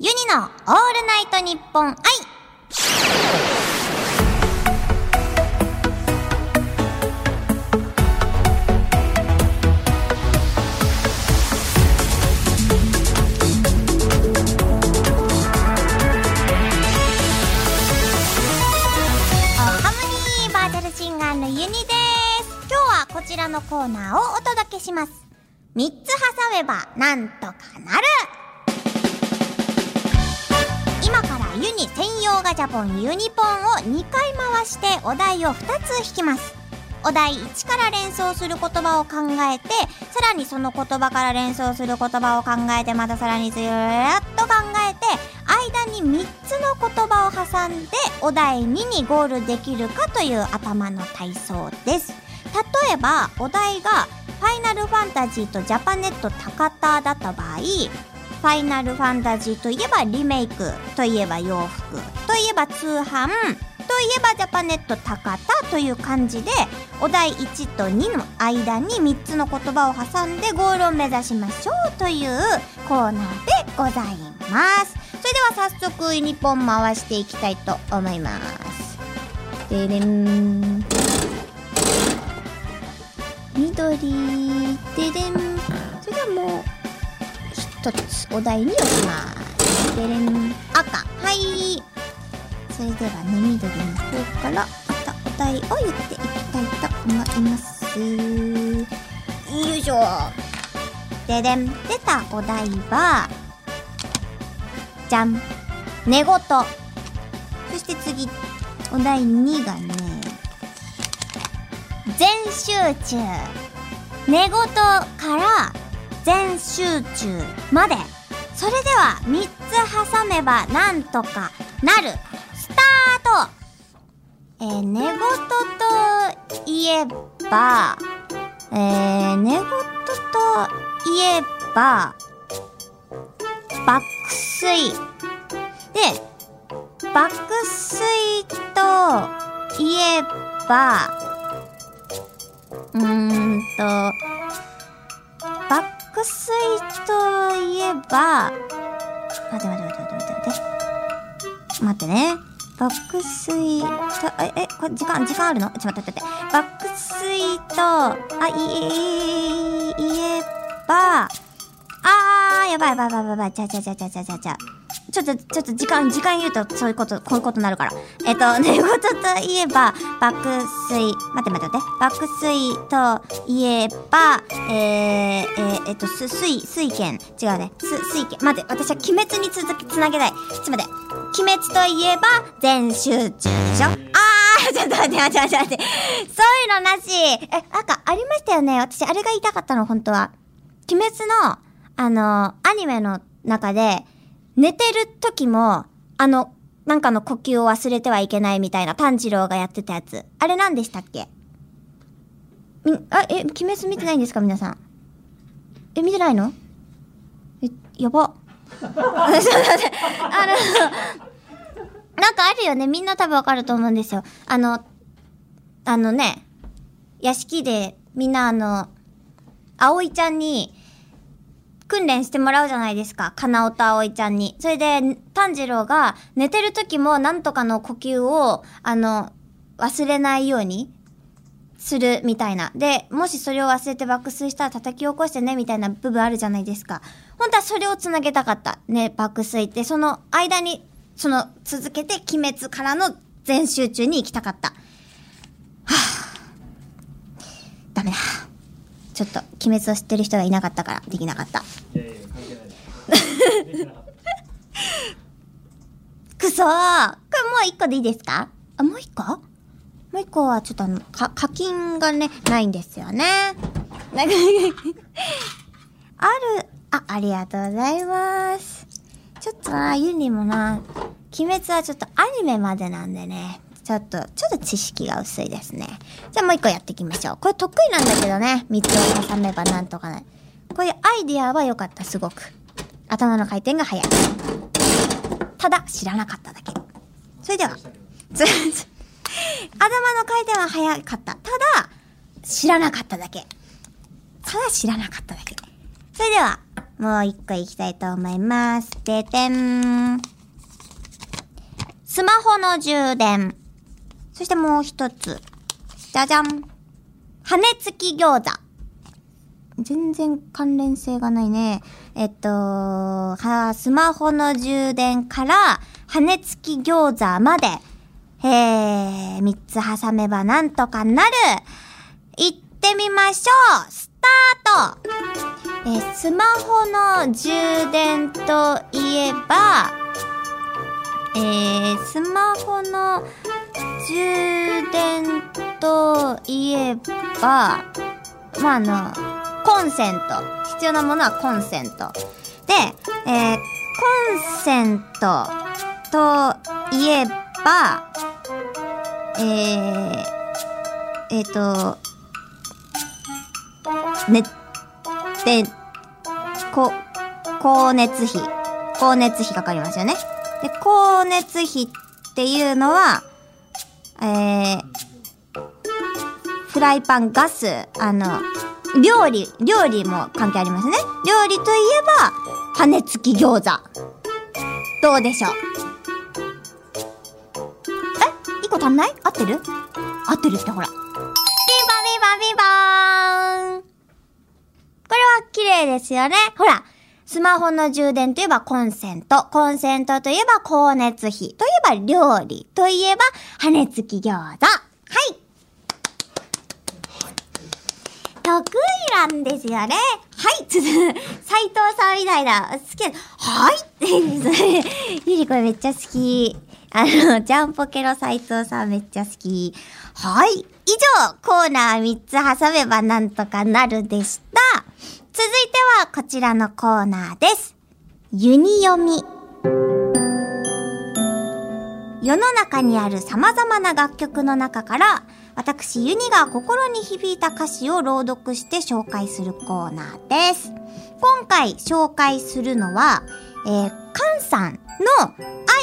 ユニのオールナイトニッポン愛おハモニーバーチャルシンガーのユニです。今日はこちらのコーナーをお届けします。3つ挟めばなんとかなる。今からユニ専用ガチャポンユニポンを2回回してお題を2つ引きます。お題1から連想する言葉を考えてさらにその言葉から連想する言葉を考えてまたさらにずーっと考えて間に3つの言葉を挟んでお題2にゴールできるかという頭の体操です。例えばお題がファイナルファンタジーとジャパネット高田だった場合ファイナルファンタジーといえばリメイクといえば洋服といえば通販といえばジャパネット高田という感じでお題1と2の間に3つの言葉を挟んでゴールを目指しましょうというコーナーでございます。それでは早速ユニポン回していきたいと思います。でれん。緑。ででん。それではもう一つお題に置きます。でれん赤はい。それではね緑の方からまたお題を言っていきたいと思います。よいしょ。ででん。出たお題はじゃん。寝言。そして次お題2がね全集中。寝言から全集中まで。それでは3つ挟めばなんとかなる。スタート。えー、寝言といえばえー、寝言といえば爆睡。で爆睡といえばうーんと、待て待って待って待って待て待て。待ってね。爆睡と、え、え、これ時間、時間あるの？ちょっと待って待って。爆睡と、あ、い、い、言えば、あー、やばいやばいやばいやばい。ちゃちゃちゃちゃちゃちゃちゃ。ちょっと、ちょっと時間、時間言うと、そういうこと、こういうことになるから。えっと、寝言といえば、爆睡、待って待って待って。爆睡といえば、えー、えー、えっと、す、水、水剣。違うね。す、水剣。待って、私は鬼滅に続き、つなげたい。ちょっと待って。鬼滅といえば、全集中でしょ？あー、ちょっと待って待って待って待って。そういうのなし。え、なんかありましたよね？私、あれが言いたかったの、本当は。鬼滅の、あの、アニメの中で、寝てる時も、あの、なんかの呼吸を忘れてはいけないみたいな炭治郎がやってたやつ。あれ何でしたっけ？み、あ、え、鬼滅見てないんですか皆さん？え、見てないの？え、やば。ちょっと待ってあの、なんかあるよね。みんな多分わかると思うんですよ。あの、あのね、屋敷でみんなあの、葵ちゃんに、訓練してもらうじゃないですか。かなおとあおいちゃんに。それで、炭治郎が寝てる時もなんとかの呼吸を、あの、忘れないようにするみたいな。で、もしそれを忘れて爆睡したら叩き起こしてね、みたいな部分あるじゃないですか。本当はそれをつなげたかった。ね、爆睡って、その間に、その、続けて鬼滅からの全集中に行きたかった。はぁ。ダメだ。ちょっと、鬼滅を知ってる人がいなかったから、できなかった。くそこれもう一個でいいですか？あ、もう一個？もう一個はちょっとあの、課金がね、ないんですよね。なんかある、あ、ありがとうございます。ちょっとな、ユニもな、鬼滅はちょっとアニメまでなんでね、ちょっと、ちょっと知識が薄いですね。じゃあもう一個やっていきましょう。これ得意なんだけどね、三つを挟めばなんとかなる。こういうアイディアは良かった、すごく。頭の回転が速い。ただ、知らなかっただけ。それでは、頭の回転は速かった。ただ、知らなかっただけ。ただ知らなかっただけ。それでは、もう一個いきたいと思います。でてん。スマホの充電。そしてもう一つ。じゃじゃん。羽根付き餃子。全然関連性がないね。えっと、は、スマホの充電から羽根付き餃子まで、えー、三つ挟めばなんとかなる。行ってみましょうスタートえースマホの充電といえば、えー、スマホの充電といえば、まあ、あの、コンセント。必要なものはコンセント。で、えー、コンセントといえば、えー、えっ、と、ね、で、こ、光熱費。光熱費かかりますよね。で、光熱費っていうのは、えー、フライパン、ガス、あの、料理、料理も関係ありますね。料理といえば、羽根付き餃子。どうでしょう？え？一個足んない？合ってる？合ってるってほら。ビバビバビバーンこれは綺麗ですよね。ほら。スマホの充電といえばコンセント。コンセントといえば光熱費。といえば料理。といえば羽根付き餃子。はい。得意なんですよね。はい、つ、斎藤さんみたいな、好きな、はいって、ゆりこれめっちゃ好き。あの、ジャンポケの斎藤さんめっちゃ好き。はい。以上、コーナー3つ挟めばなんとかなるでした。続いてはこちらのコーナーです。ユニ読み。世の中にある様々な楽曲の中から、私ユニが心に響いた歌詞を朗読して紹介するコーナーです。今回紹介するのは、えー、カンさんの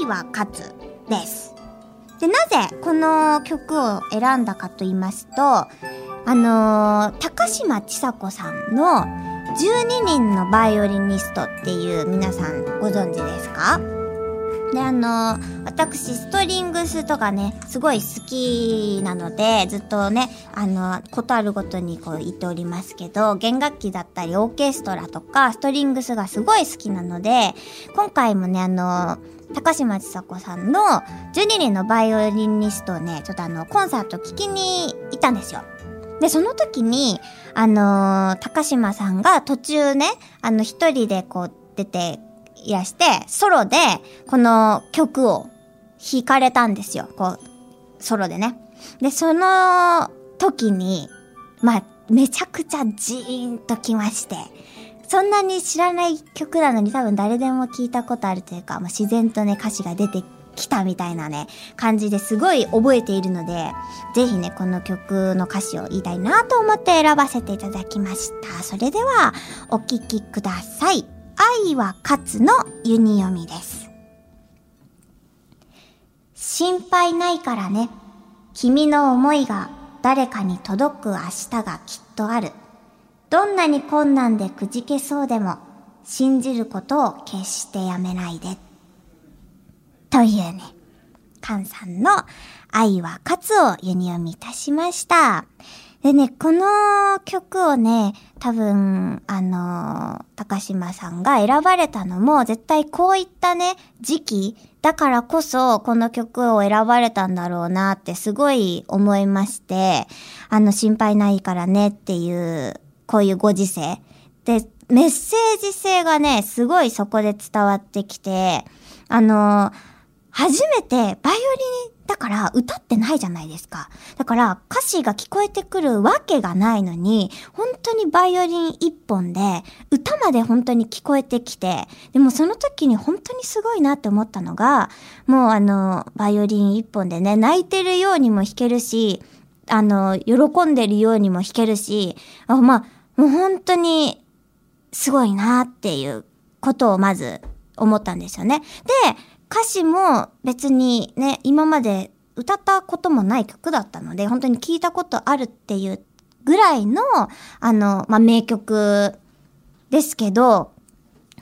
愛は勝つです。で、なぜこの曲を選んだかと言いますと、あのー高島ちさ子さんの12人のバイオリニストっていう皆さんご存知ですか？で、あの私、ストリングスとかね、すごい好きなので、ずっとね、あの、ことあるごとにこう言っておりますけど、弦楽器だったり、オーケストラとか、ストリングスがすごい好きなので、今回もね、あの高島ちさ子さんの12人のバイオリニストをね、ちょっとあの、コンサート聞きに行ったんですよ。で、その時に、あのー高島さんが途中ね、あの、一人でこう出ていらして、ソロで、この曲を弾かれたんですよ。こう、ソロでね。で、その時に、まあ、めちゃくちゃジーンときまして、そんなに知らない曲なのに多分誰でも聞いたことあるというか、まあ、自然とね、歌詞が出てきたみたいなね、感じですごい覚えているので、ぜひね、この曲の歌詞を言いたいなと思って選ばせていただきました。それでは、お聴きください。愛は勝つのユニ読みです。心配ないからね。君の思いが誰かに届く明日がきっとある。どんなに困難でくじけそうでも、信じることを決してやめないで。というね、カンさんの愛は勝つをユニ読みいたしました。でね、この曲をね、多分、あの高島さんが選ばれたのも、絶対こういったね、時期だからこそ、この曲を選ばれたんだろうなってすごい思いまして、あの、心配ないからねっていう、こういうご時世。で、メッセージ性がね、すごいそこで伝わってきて、あの初めてバイオリンだから歌ってないじゃないですか。だから歌詞が聞こえてくるわけがないのに、本当にバイオリン一本で歌まで本当に聞こえてきて、でもその時に本当にすごいなって思ったのが、もうあの、バイオリン一本でね、泣いてるようにも弾けるし、あの、喜んでるようにも弾けるし、あまあ、もう本当にすごいなっていうことをまず思ったんですよね。で、歌詞も別にね、今まで歌ったこともない曲だったので、本当に聞いたことあるっていうぐらいの、あの、まあ、名曲ですけど、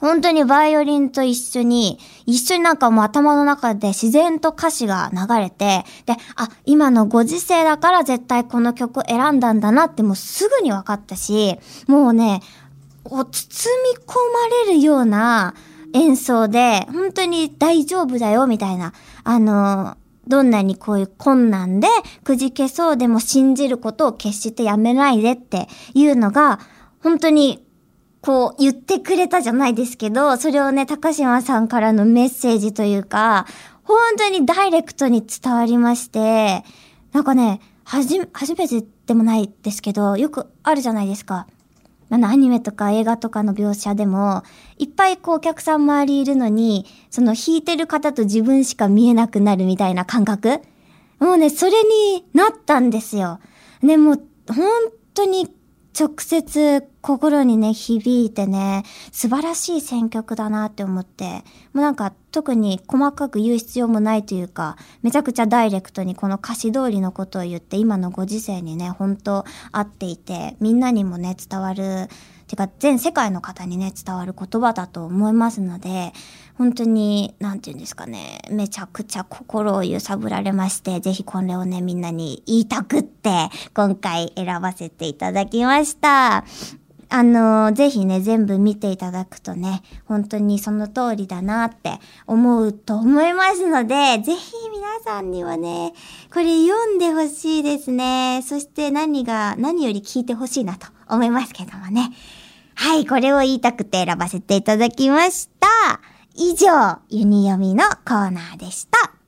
本当にバイオリンと一緒に、一緒になんかもう頭の中で自然と歌詞が流れて、で、あ、今のご時世だから絶対この曲選んだんだなってもうすぐに分かったし、もうね、包み込まれるような演奏で、本当に大丈夫だよみたいな、あの、どんなにこういう困難でくじけそうでも信じることを決してやめないでっていうのが、本当にこう言ってくれたじゃないですけど、それをね、高島さんからのメッセージというか、本当にダイレクトに伝わりまして、なんかね、はじ、初めてでもないですけど、よくあるじゃないですか。あの、アニメとか映画とかの描写でも、いっぱいこうお客さん周りいるのに、その弾いてる方と自分しか見えなくなるみたいな感覚もうね、それになったんですよ。ね、もう、本当に直接心にね、響いてね、素晴らしい選曲だなって思って、もうなんか特に細かく言う必要もないというか、めちゃくちゃダイレクトにこの歌詞通りのことを言って、今のご時世にね、本当合っていて、みんなにもね、伝わるてか全世界の方にね、伝わる言葉だと思いますので、本当に、なんて言うんですかね、めちゃくちゃ心を揺さぶられまして、ぜひこれをね、みんなに言いたくって、今回選ばせていただきました。あのぜひね、全部見ていただくとね、本当にその通りだなって思うと思いますので、ぜひ皆さんにはね、これ読んでほしいですね。そして何が、何より聞いてほしいなと思いますけどもね。はい、これを言いたくて選ばせていただきました。以上、ユニ読みのコーナーでした。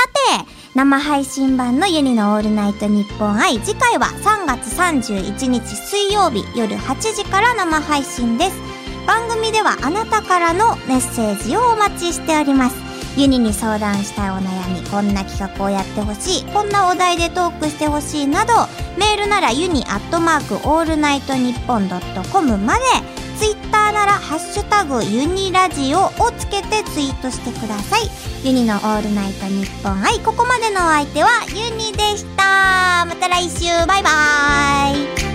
さて、生配信版のユニのオールナイトニッポン愛、次回は3月31日水曜日夜8時から生配信です。番組ではあなたからのメッセージをお待ちしております。ユニに相談したいお悩み、こんな企画をやってほしい、こんなお題でトークしてほしいなど、メールならユニアットマークオールナイトニッポンドットコムまで、ならハッシュタグユニラジオをつけてツイートしてください。ユニのオールナイトニッポン愛、ここまでのお相手はユニでした。また来週、バイバーイ。